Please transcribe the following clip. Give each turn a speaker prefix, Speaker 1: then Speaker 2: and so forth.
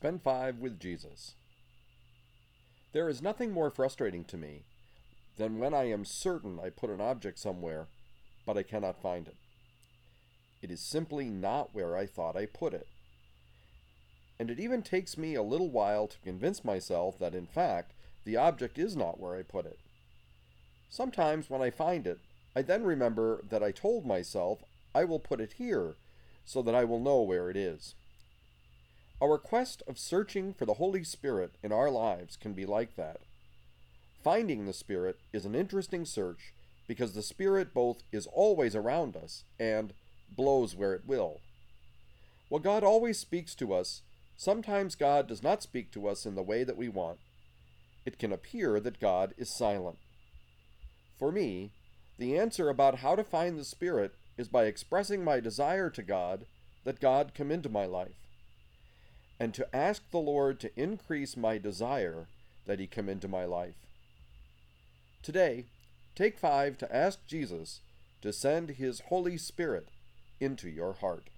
Speaker 1: Spend 5 with Jesus. There is nothing more frustrating to me than when I am certain I put an object somewhere, but I cannot find it. It is simply not where I thought I put it. And it even takes me a little while to convince myself that in fact the object is not where I put it. Sometimes when I find it, I then remember that I told myself I will put it here so that I will know where it is. Our quest of searching for the Holy Spirit in our lives can be like that. Finding the Spirit is an interesting search because the Spirit both is always around us and blows where it will. While God always speaks to us, sometimes God does not speak to us in the way that we want. It can appear that God is silent. For me, the answer about how to find the Spirit is by expressing my desire to God that God come into my life and to ask the Lord to increase my desire that He come into my life. Today, take five to ask Jesus to send His Holy Spirit into your heart.